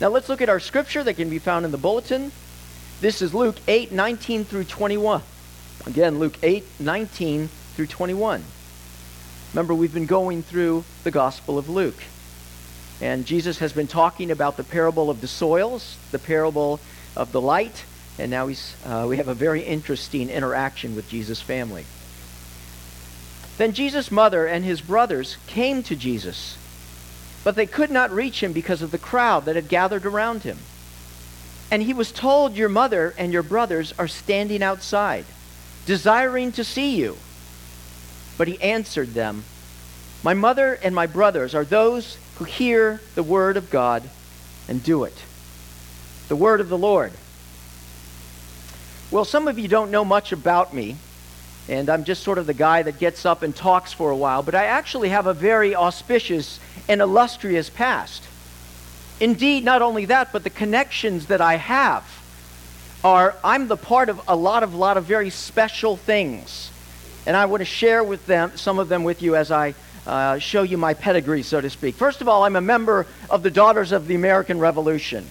Now let's look at our scripture that can be found in the bulletin. This is Luke 8, 19 through 21. Again, Luke 8, 19 through 21. Remember, we've been going through the Gospel of Luke. And Jesus has been talking about the parable of the soils, the parable of the light, and now he's, uh, we have a very interesting interaction with Jesus' family. Then Jesus' mother and his brothers came to Jesus, but they could not reach him because of the crowd that had gathered around him. And he was told, Your mother and your brothers are standing outside, desiring to see you. But he answered them, My mother and my brothers are those who hear the word of God and do it. The word of the Lord. Well, some of you don't know much about me, and I'm just sort of the guy that gets up and talks for a while, but I actually have a very auspicious and illustrious past. Indeed, not only that, but the connections that I have are I'm the part of a lot of lot of very special things. And I want to share with them some of them with you as I uh, show you my pedigree, so to speak. First of all, I'm a member of the Daughters of the American Revolution.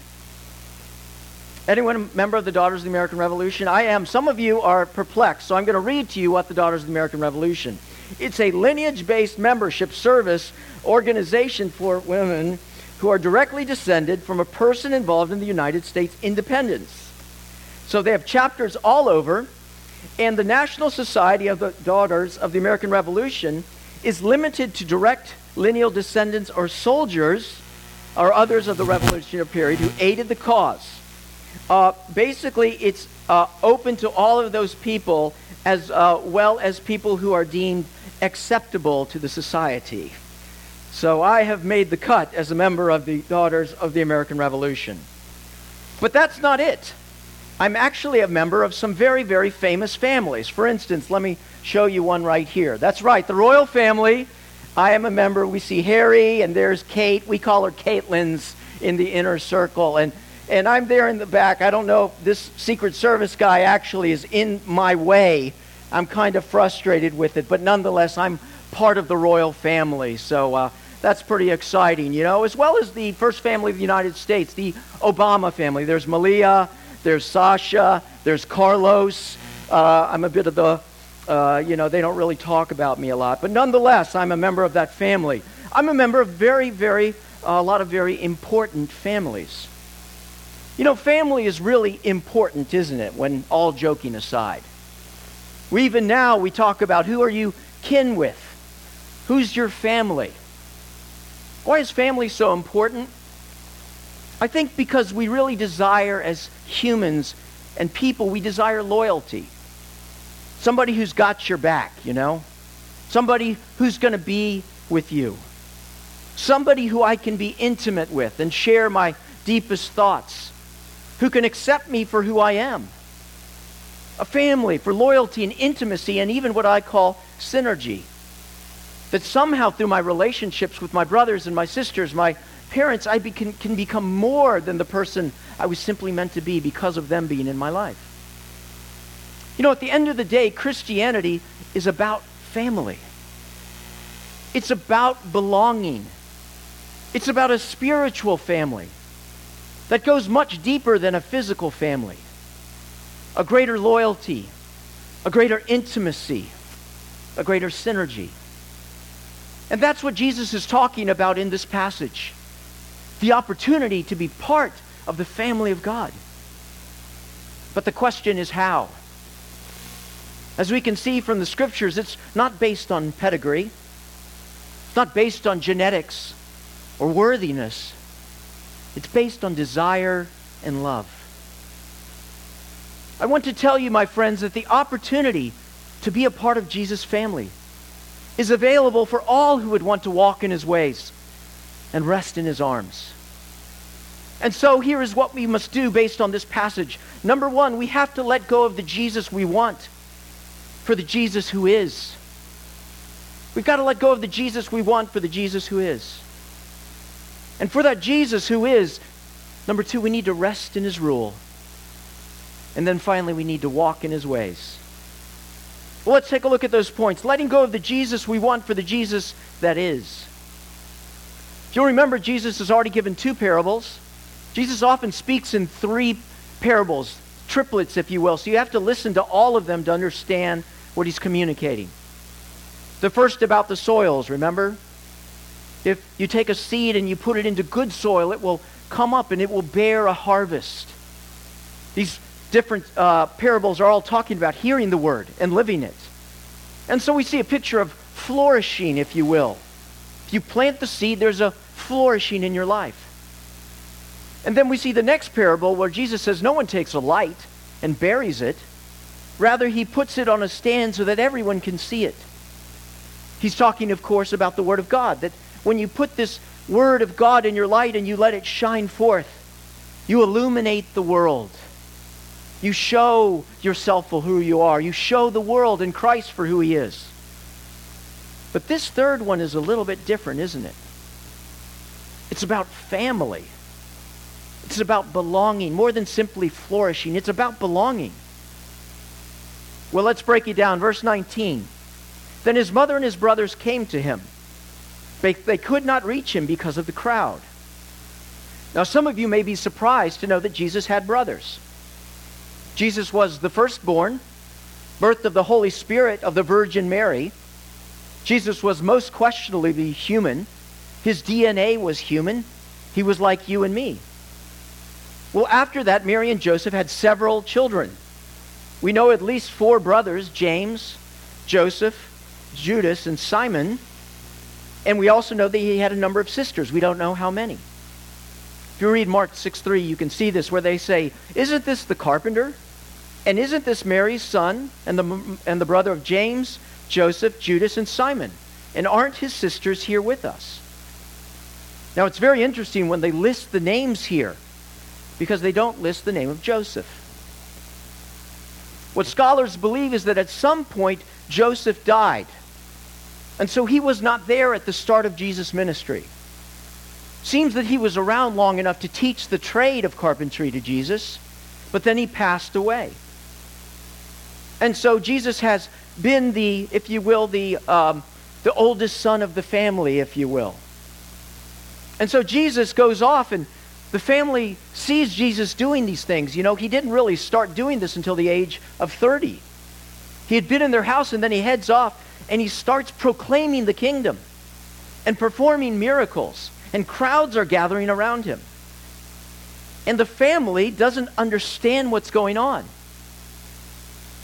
Anyone a member of the Daughters of the American Revolution? I am. Some of you are perplexed, so I'm going to read to you what the Daughters of the American Revolution. It's a lineage-based membership service organization for women who are directly descended from a person involved in the United States independence. So they have chapters all over, and the National Society of the Daughters of the American Revolution is limited to direct lineal descendants or soldiers or others of the revolutionary period who aided the cause. Uh, basically, it's uh, open to all of those people as uh, well as people who are deemed acceptable to the society. So I have made the cut as a member of the Daughters of the American Revolution. But that's not it. I'm actually a member of some very, very famous families. For instance, let me show you one right here. That's right, the royal family. I am a member. We see Harry, and there's Kate. We call her Caitlin's in the inner circle. And and I'm there in the back. I don't know if this Secret Service guy actually is in my way. I'm kind of frustrated with it, but nonetheless, I'm part of the royal family. So uh, that's pretty exciting, you know, as well as the first family of the United States, the Obama family. There's Malia, there's Sasha, there's Carlos. Uh, I'm a bit of the, uh, you know, they don't really talk about me a lot, but nonetheless, I'm a member of that family. I'm a member of very, very, a lot of very important families. You know, family is really important, isn't it, when all joking aside? We even now we talk about who are you kin with? Who's your family? Why is family so important? I think because we really desire as humans and people, we desire loyalty. Somebody who's got your back, you know? Somebody who's going to be with you. Somebody who I can be intimate with and share my deepest thoughts who can accept me for who I am. A family for loyalty and intimacy and even what I call synergy. That somehow through my relationships with my brothers and my sisters, my parents, I be, can, can become more than the person I was simply meant to be because of them being in my life. You know, at the end of the day, Christianity is about family. It's about belonging. It's about a spiritual family that goes much deeper than a physical family. A greater loyalty, a greater intimacy, a greater synergy. And that's what Jesus is talking about in this passage the opportunity to be part of the family of God. But the question is how? As we can see from the scriptures, it's not based on pedigree, it's not based on genetics or worthiness. It's based on desire and love. I want to tell you, my friends, that the opportunity to be a part of Jesus' family is available for all who would want to walk in his ways and rest in his arms. And so here is what we must do based on this passage. Number one, we have to let go of the Jesus we want for the Jesus who is. We've got to let go of the Jesus we want for the Jesus who is. And for that Jesus who is, number two, we need to rest in his rule. And then finally, we need to walk in his ways. Well, let's take a look at those points. Letting go of the Jesus we want for the Jesus that is. If you'll remember, Jesus has already given two parables. Jesus often speaks in three parables, triplets, if you will. So you have to listen to all of them to understand what he's communicating. The first about the soils, remember? If you take a seed and you put it into good soil, it will come up and it will bear a harvest. These different uh, parables are all talking about hearing the word and living it. And so we see a picture of flourishing, if you will. If you plant the seed, there's a flourishing in your life. And then we see the next parable where Jesus says no one takes a light and buries it. Rather, he puts it on a stand so that everyone can see it. He's talking, of course, about the Word of God, that when you put this Word of God in your light and you let it shine forth, you illuminate the world. You show yourself for who you are. You show the world and Christ for who he is. But this third one is a little bit different, isn't it? It's about family. It's about belonging, more than simply flourishing. It's about belonging. Well, let's break it down. Verse 19. Then his mother and his brothers came to him. They, they could not reach him because of the crowd. Now, some of you may be surprised to know that Jesus had brothers. Jesus was the firstborn, birth of the Holy Spirit of the Virgin Mary. Jesus was most questionably human. His DNA was human. He was like you and me. Well, after that, Mary and Joseph had several children. We know at least four brothers James, Joseph, Judas, and Simon. And we also know that he had a number of sisters. We don't know how many. If you read Mark 6 3, you can see this where they say, Isn't this the carpenter? And isn't this Mary's son and the, and the brother of James, Joseph, Judas, and Simon? And aren't his sisters here with us? Now, it's very interesting when they list the names here because they don't list the name of Joseph. What scholars believe is that at some point Joseph died. And so he was not there at the start of Jesus' ministry. Seems that he was around long enough to teach the trade of carpentry to Jesus, but then he passed away. And so Jesus has been the, if you will, the, um, the oldest son of the family, if you will. And so Jesus goes off, and the family sees Jesus doing these things. You know, he didn't really start doing this until the age of 30. He had been in their house, and then he heads off and he starts proclaiming the kingdom and performing miracles, and crowds are gathering around him. And the family doesn't understand what's going on.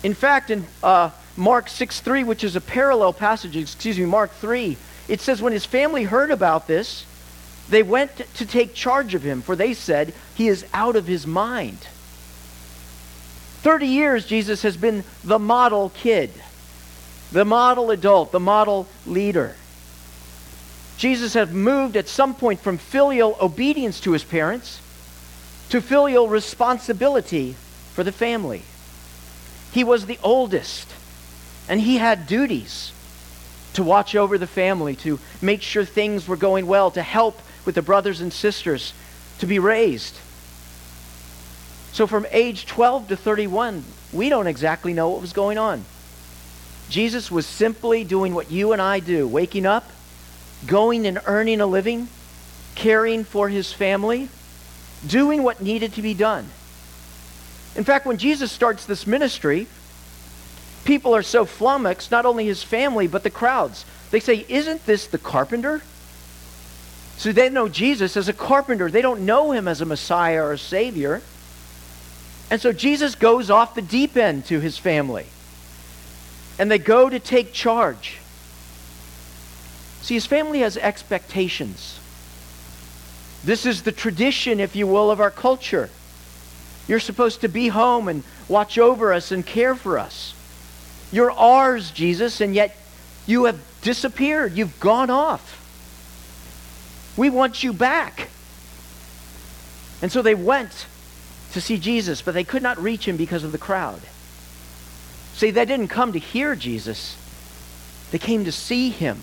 In fact, in uh, Mark 6 3, which is a parallel passage, excuse me, Mark 3, it says, When his family heard about this, they went to take charge of him, for they said, He is out of his mind. 30 years, Jesus has been the model kid, the model adult, the model leader. Jesus had moved at some point from filial obedience to his parents to filial responsibility for the family. He was the oldest, and he had duties to watch over the family, to make sure things were going well, to help with the brothers and sisters to be raised. So from age 12 to 31, we don't exactly know what was going on. Jesus was simply doing what you and I do waking up, going and earning a living, caring for his family, doing what needed to be done. In fact, when Jesus starts this ministry, people are so flummoxed, not only his family, but the crowds. They say, Isn't this the carpenter? So they know Jesus as a carpenter. They don't know him as a Messiah or a Savior. And so Jesus goes off the deep end to his family. And they go to take charge. See, his family has expectations. This is the tradition, if you will, of our culture. You're supposed to be home and watch over us and care for us. You're ours, Jesus, and yet you have disappeared. You've gone off. We want you back. And so they went to see Jesus, but they could not reach him because of the crowd. See, they didn't come to hear Jesus, they came to see him.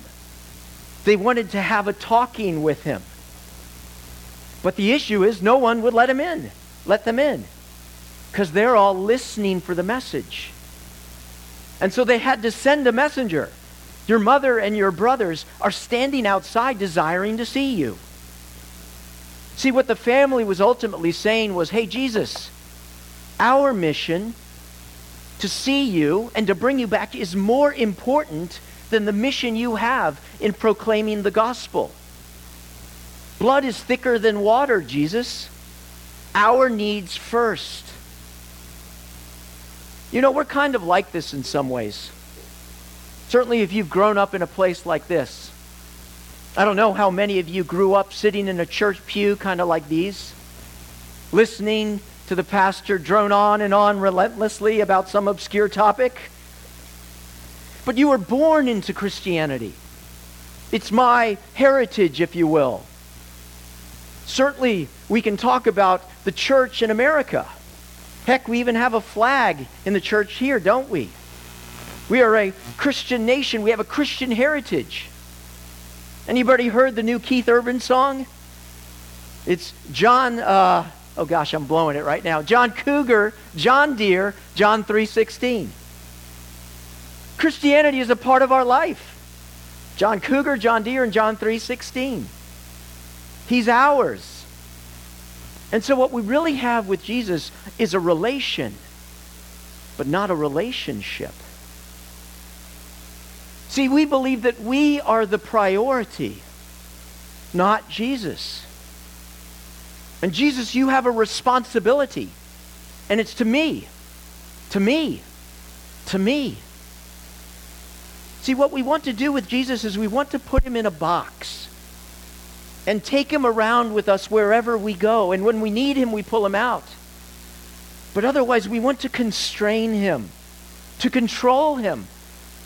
They wanted to have a talking with him. But the issue is no one would let him in let them in because they're all listening for the message. And so they had to send a messenger. Your mother and your brothers are standing outside desiring to see you. See, what the family was ultimately saying was, hey, Jesus, our mission to see you and to bring you back is more important than the mission you have in proclaiming the gospel. Blood is thicker than water, Jesus. Our needs first. You know, we're kind of like this in some ways. Certainly, if you've grown up in a place like this. I don't know how many of you grew up sitting in a church pew kind of like these, listening to the pastor drone on and on relentlessly about some obscure topic. But you were born into Christianity. It's my heritage, if you will. Certainly, we can talk about the church in America. Heck, we even have a flag in the church here, don't we? We are a Christian nation. We have a Christian heritage. Anybody heard the new Keith Urban song? It's John, uh, oh gosh, I'm blowing it right now. John Cougar, John Deere, John 3.16. Christianity is a part of our life. John Cougar, John Deere, and John 3.16. He's ours. And so what we really have with Jesus is a relation, but not a relationship. See, we believe that we are the priority, not Jesus. And Jesus, you have a responsibility. And it's to me, to me, to me. See, what we want to do with Jesus is we want to put him in a box and take him around with us wherever we go. And when we need him, we pull him out. But otherwise, we want to constrain him, to control him,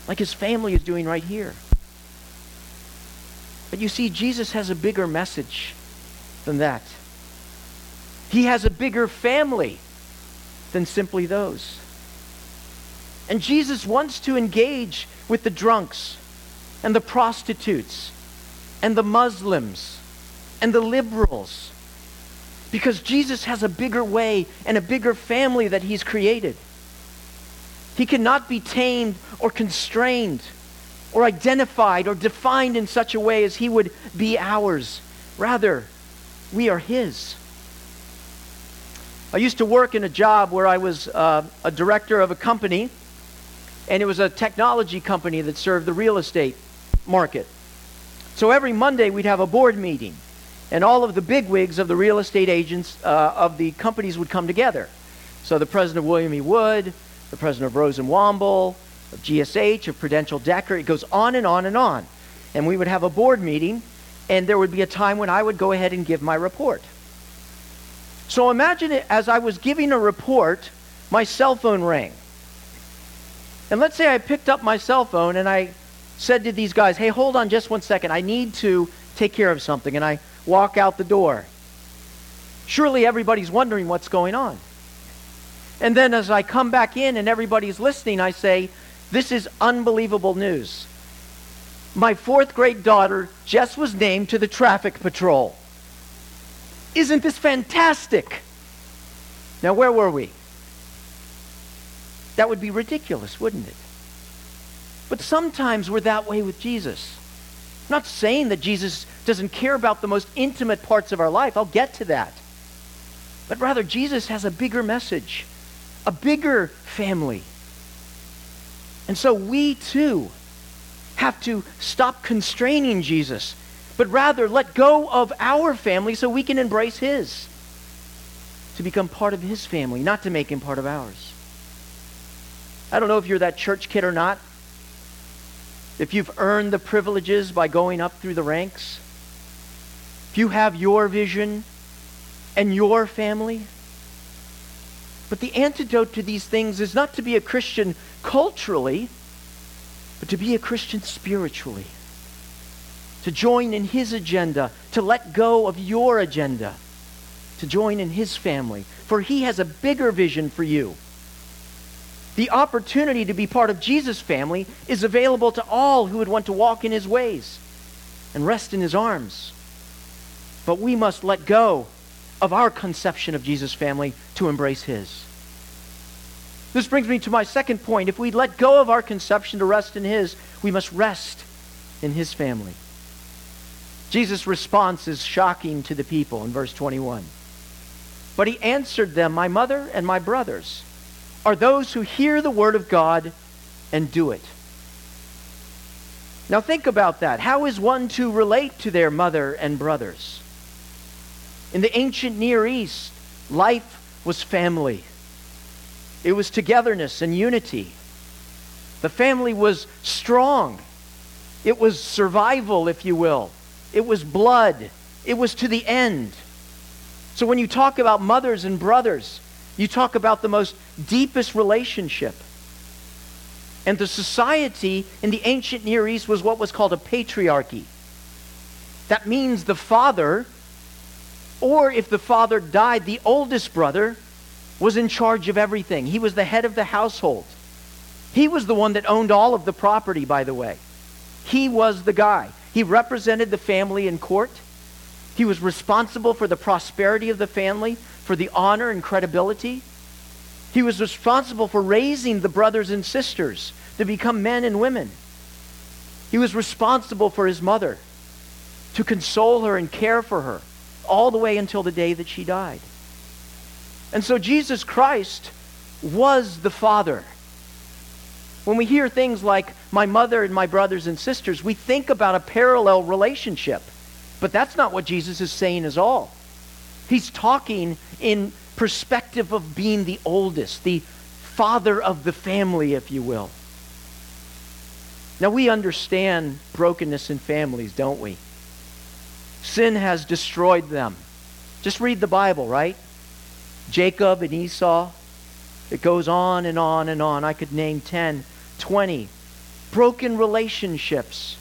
like his family is doing right here. But you see, Jesus has a bigger message than that. He has a bigger family than simply those. And Jesus wants to engage with the drunks and the prostitutes and the Muslims and the liberals because Jesus has a bigger way and a bigger family that he's created. He cannot be tamed or constrained or identified or defined in such a way as he would be ours. Rather, we are his. I used to work in a job where I was uh, a director of a company, and it was a technology company that served the real estate market. So every Monday we'd have a board meeting, and all of the bigwigs of the real estate agents uh, of the companies would come together. So the president of William E. Wood, the president of Rose and Womble, of GSH, of Prudential Decker. It goes on and on and on. And we would have a board meeting, and there would be a time when I would go ahead and give my report. So imagine it, as I was giving a report, my cell phone rang. And let's say I picked up my cell phone and I said to these guys, hey, hold on just one second. I need to take care of something. And I walk out the door. Surely everybody's wondering what's going on. And then as I come back in and everybody's listening, I say, This is unbelievable news. My fourth grade daughter just was named to the traffic patrol. Isn't this fantastic? Now, where were we? That would be ridiculous, wouldn't it? But sometimes we're that way with Jesus. I'm not saying that Jesus doesn't care about the most intimate parts of our life. I'll get to that. But rather, Jesus has a bigger message a bigger family. And so we too have to stop constraining Jesus, but rather let go of our family so we can embrace his. To become part of his family, not to make him part of ours. I don't know if you're that church kid or not. If you've earned the privileges by going up through the ranks. If you have your vision and your family. But the antidote to these things is not to be a Christian culturally, but to be a Christian spiritually. To join in his agenda, to let go of your agenda, to join in his family. For he has a bigger vision for you. The opportunity to be part of Jesus' family is available to all who would want to walk in his ways and rest in his arms. But we must let go of our conception of Jesus' family to embrace his. This brings me to my second point. If we let go of our conception to rest in his, we must rest in his family. Jesus' response is shocking to the people in verse 21. But he answered them, My mother and my brothers are those who hear the word of God and do it. Now think about that. How is one to relate to their mother and brothers? In the ancient Near East, life was family. It was togetherness and unity. The family was strong. It was survival, if you will. It was blood. It was to the end. So when you talk about mothers and brothers, you talk about the most deepest relationship. And the society in the ancient Near East was what was called a patriarchy. That means the father, or if the father died, the oldest brother was in charge of everything. He was the head of the household. He was the one that owned all of the property, by the way. He was the guy. He represented the family in court. He was responsible for the prosperity of the family, for the honor and credibility. He was responsible for raising the brothers and sisters to become men and women. He was responsible for his mother, to console her and care for her, all the way until the day that she died. And so Jesus Christ was the Father. When we hear things like my mother and my brothers and sisters, we think about a parallel relationship. But that's not what Jesus is saying at all. He's talking in perspective of being the oldest, the father of the family, if you will. Now, we understand brokenness in families, don't we? Sin has destroyed them. Just read the Bible, right? Jacob and Esau. It goes on and on and on. I could name 10, 20. Broken relationships.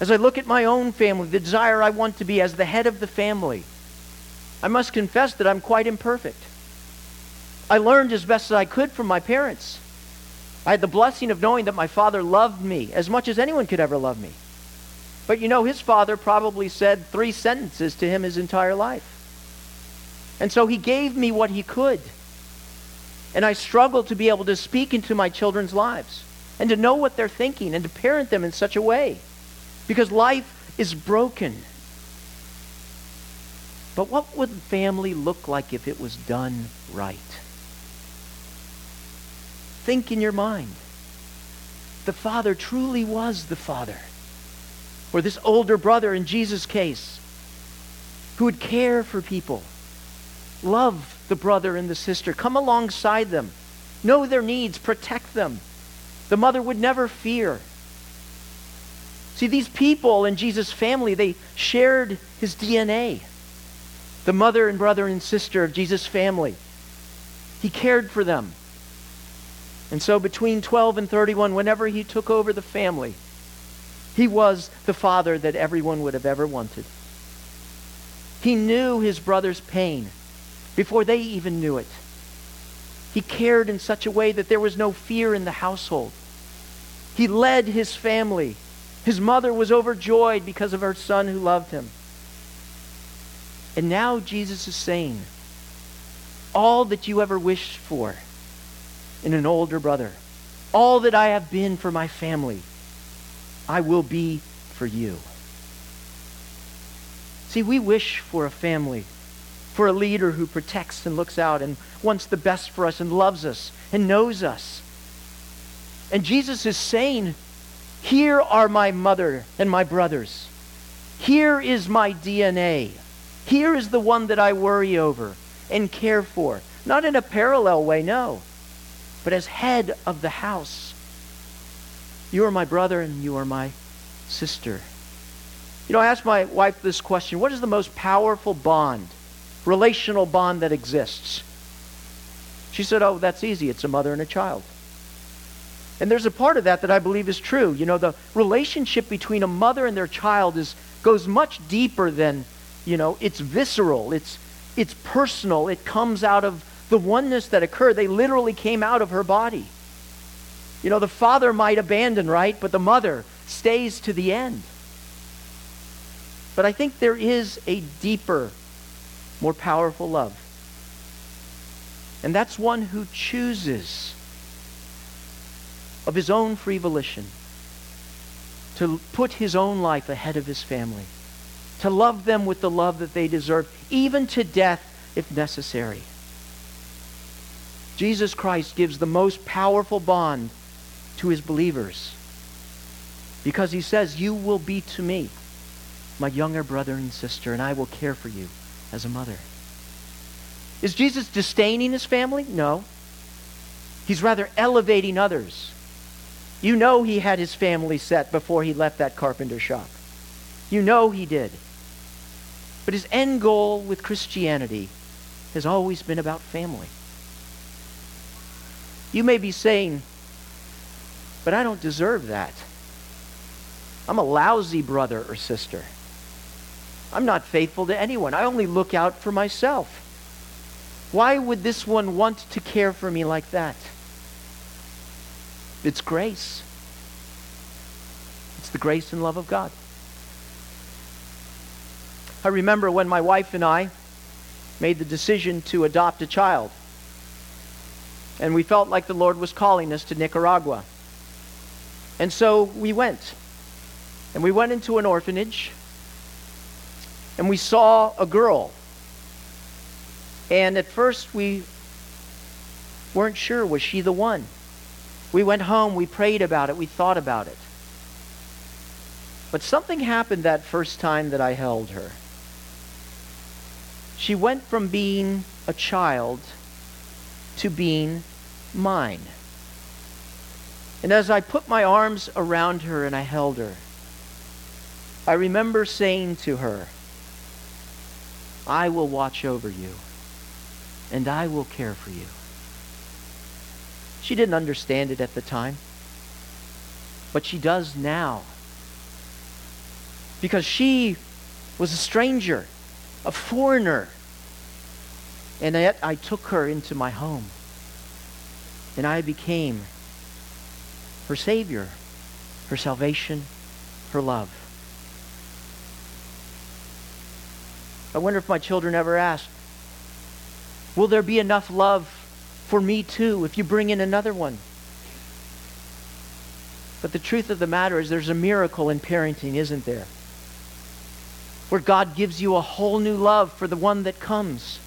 As I look at my own family, the desire I want to be as the head of the family, I must confess that I'm quite imperfect. I learned as best as I could from my parents. I had the blessing of knowing that my father loved me as much as anyone could ever love me. But you know, his father probably said three sentences to him his entire life. And so he gave me what he could. And I struggle to be able to speak into my children's lives and to know what they're thinking and to parent them in such a way because life is broken. But what would family look like if it was done right? Think in your mind. The father truly was the father. Or this older brother in Jesus' case, who would care for people, love the brother and the sister, come alongside them, know their needs, protect them. The mother would never fear. See, these people in Jesus' family, they shared his DNA. The mother and brother and sister of Jesus' family. He cared for them. And so between 12 and 31, whenever he took over the family, he was the father that everyone would have ever wanted. He knew his brother's pain before they even knew it. He cared in such a way that there was no fear in the household. He led his family. His mother was overjoyed because of her son who loved him. And now Jesus is saying, all that you ever wished for in an older brother, all that I have been for my family, I will be for you. See, we wish for a family, for a leader who protects and looks out and wants the best for us and loves us and knows us. And Jesus is saying, Here are my mother and my brothers. Here is my DNA. Here is the one that I worry over and care for. Not in a parallel way, no but as head of the house. You are my brother and you are my sister. You know, I asked my wife this question What is the most powerful bond, relational bond that exists? She said, Oh, that's easy. It's a mother and a child. And there's a part of that that I believe is true. You know, the relationship between a mother and their child is, goes much deeper than, you know, it's visceral, it's, it's personal, it comes out of the oneness that occurred, they literally came out of her body. You know, the father might abandon, right? But the mother stays to the end. But I think there is a deeper, more powerful love. And that's one who chooses of his own free volition to put his own life ahead of his family, to love them with the love that they deserve, even to death if necessary. Jesus Christ gives the most powerful bond to his believers because he says, You will be to me my younger brother and sister, and I will care for you as a mother. Is Jesus disdaining his family? No. He's rather elevating others. You know he had his family set before he left that carpenter shop. You know he did. But his end goal with Christianity has always been about family. You may be saying, but I don't deserve that. I'm a lousy brother or sister. I'm not faithful to anyone. I only look out for myself. Why would this one want to care for me like that? It's grace. It's the grace and love of God. I remember when my wife and I made the decision to adopt a child. And we felt like the Lord was calling us to Nicaragua. And so we went. And we went into an orphanage and we saw a girl. And at first we weren't sure was she the one. We went home, we prayed about it, we thought about it. But something happened that first time that I held her. She went from being a child to being mine. And as I put my arms around her and I held her, I remember saying to her, I will watch over you, and I will care for you. She didn't understand it at the time, but she does now. Because she was a stranger, a foreigner, and yet I took her into my home, and I became her Savior, her salvation, her love. I wonder if my children ever ask, Will there be enough love for me too if you bring in another one? But the truth of the matter is, there's a miracle in parenting, isn't there? Where God gives you a whole new love for the one that comes.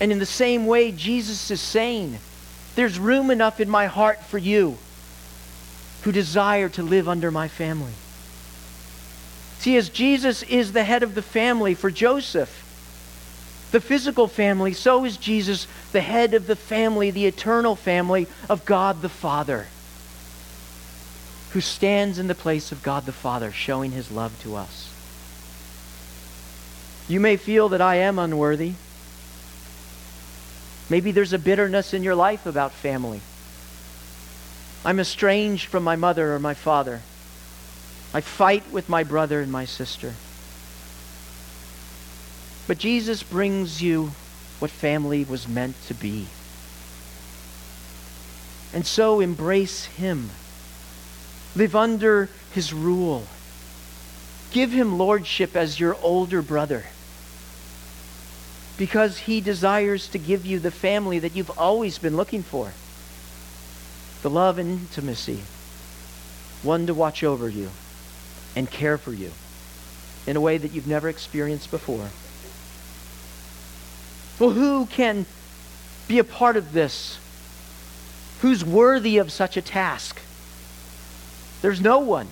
And in the same way, Jesus is saying, There's room enough in my heart for you who desire to live under my family. See, as Jesus is the head of the family for Joseph, the physical family, so is Jesus the head of the family, the eternal family of God the Father, who stands in the place of God the Father, showing his love to us. You may feel that I am unworthy. Maybe there's a bitterness in your life about family. I'm estranged from my mother or my father. I fight with my brother and my sister. But Jesus brings you what family was meant to be. And so embrace him. Live under his rule. Give him lordship as your older brother. Because he desires to give you the family that you've always been looking for the love and intimacy, one to watch over you and care for you in a way that you've never experienced before. Well, who can be a part of this? Who's worthy of such a task? There's no one.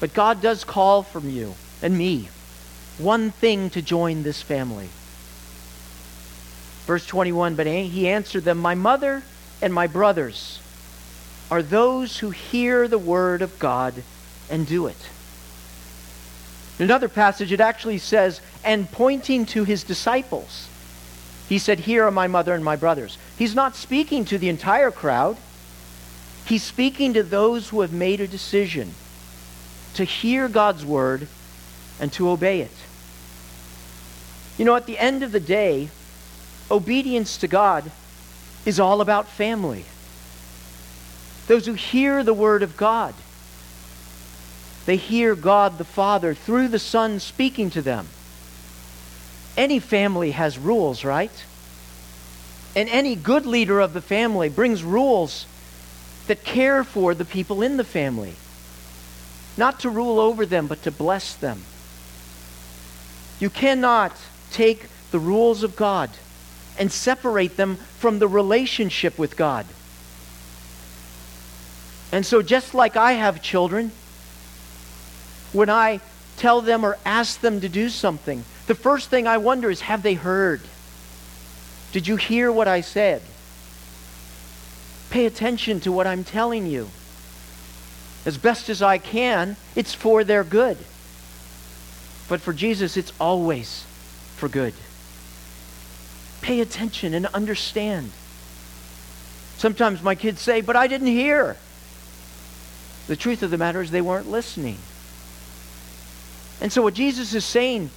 But God does call from you and me one thing to join this family. Verse 21 But he answered them, My mother and my brothers are those who hear the word of God and do it. In another passage, it actually says, and pointing to his disciples, he said, Here are my mother and my brothers. He's not speaking to the entire crowd, he's speaking to those who have made a decision to hear God's word and to obey it. You know, at the end of the day, obedience to God is all about family. Those who hear the word of God they hear God the Father through the Son speaking to them. Any family has rules, right? And any good leader of the family brings rules that care for the people in the family. Not to rule over them, but to bless them. You cannot take the rules of God and separate them from the relationship with God. And so, just like I have children, when I tell them or ask them to do something, the first thing I wonder is have they heard? Did you hear what I said? Pay attention to what I'm telling you. As best as I can, it's for their good. But for Jesus, it's always for good. Pay attention and understand. Sometimes my kids say, But I didn't hear. The truth of the matter is they weren't listening. And so, what Jesus is saying,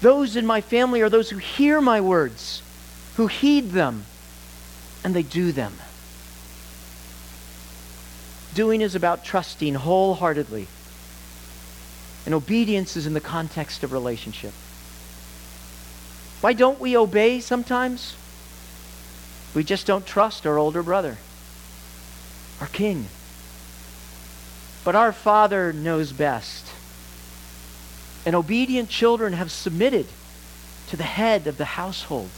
those in my family are those who hear my words, who heed them, and they do them. Doing is about trusting wholeheartedly. And obedience is in the context of relationship. Why don't we obey sometimes? We just don't trust our older brother, our king. But our Father knows best. And obedient children have submitted to the head of the household.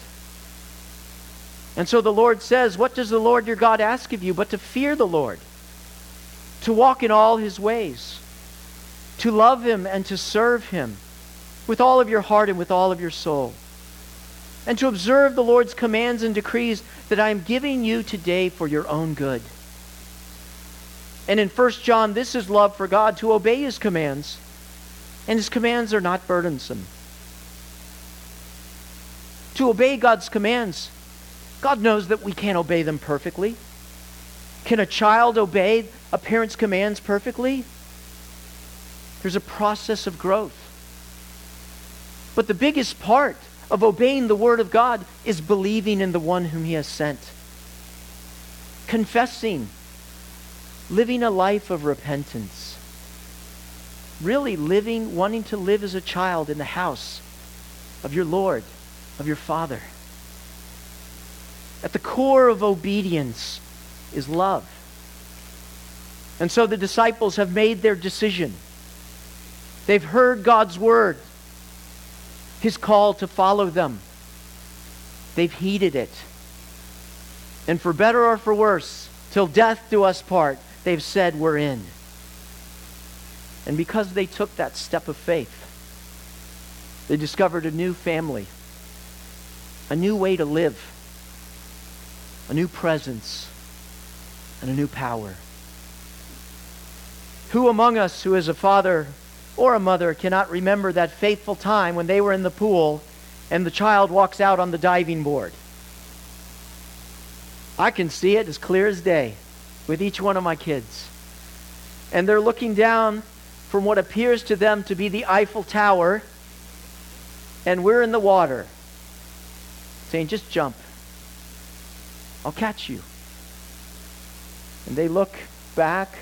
And so the Lord says, What does the Lord your God ask of you but to fear the Lord? to walk in all his ways, to love him and to serve him with all of your heart and with all of your soul, and to observe the Lord's commands and decrees that I am giving you today for your own good. And in 1 John, this is love for God, to obey his commands, and his commands are not burdensome. To obey God's commands, God knows that we can't obey them perfectly. Can a child obey a parent's commands perfectly? There's a process of growth. But the biggest part of obeying the Word of God is believing in the one whom He has sent, confessing, living a life of repentance, really living, wanting to live as a child in the house of your Lord, of your Father. At the core of obedience is love. And so the disciples have made their decision. They've heard God's word, his call to follow them. They've heeded it. And for better or for worse, till death do us part, they've said, We're in. And because they took that step of faith, they discovered a new family, a new way to live, a new presence, and a new power. Who among us who is a father or a mother cannot remember that fateful time when they were in the pool and the child walks out on the diving board? I can see it as clear as day with each one of my kids. And they're looking down from what appears to them to be the Eiffel Tower, and we're in the water, saying, Just jump. I'll catch you. And they look back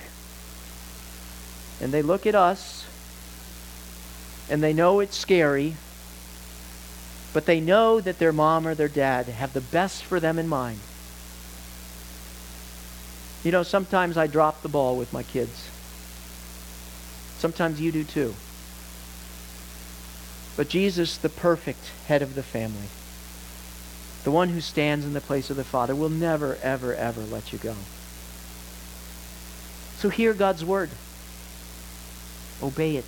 and they look at us and they know it's scary, but they know that their mom or their dad have the best for them in mind. You know, sometimes I drop the ball with my kids. Sometimes you do too. But Jesus, the perfect head of the family, the one who stands in the place of the Father, will never, ever, ever let you go. So hear God's word. Obey it.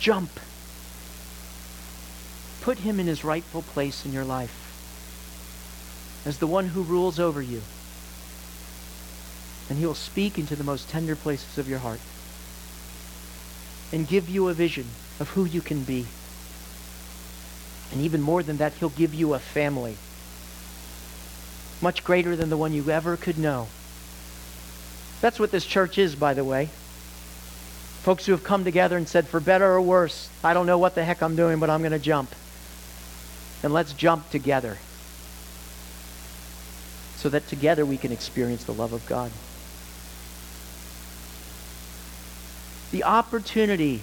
Jump. Put him in his rightful place in your life as the one who rules over you. And he will speak into the most tender places of your heart and give you a vision of who you can be. And even more than that, he'll give you a family much greater than the one you ever could know. That's what this church is, by the way. Folks who have come together and said, for better or worse, I don't know what the heck I'm doing, but I'm going to jump. And let's jump together so that together we can experience the love of God. The opportunity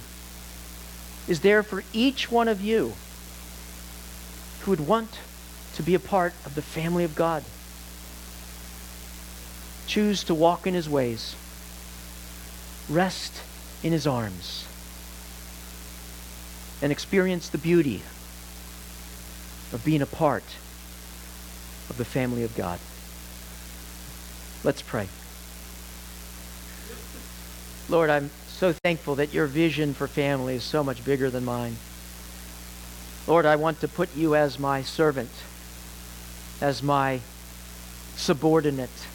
is there for each one of you who would want to be a part of the family of God. choose to walk in his ways, rest in his arms, and experience the beauty of being a part of the family of God. Let's pray. Lord, I'm so thankful that your vision for family is so much bigger than mine. Lord, I want to put you as my servant, as my subordinate,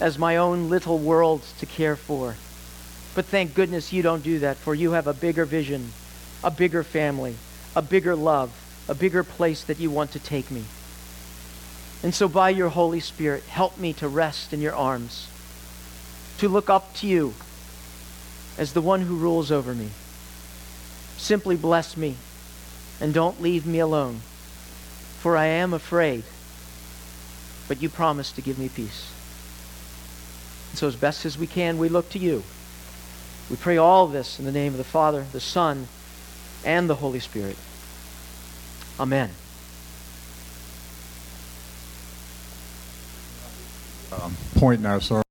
as my own little world to care for. But thank goodness you don't do that, for you have a bigger vision, a bigger family, a bigger love, a bigger place that you want to take me. And so, by your Holy Spirit, help me to rest in your arms, to look up to you as the one who rules over me. Simply bless me and don't leave me alone, for I am afraid, but you promise to give me peace. And so, as best as we can, we look to you. We pray all this in the name of the Father, the Son, and the Holy Spirit. Amen. um, point now, so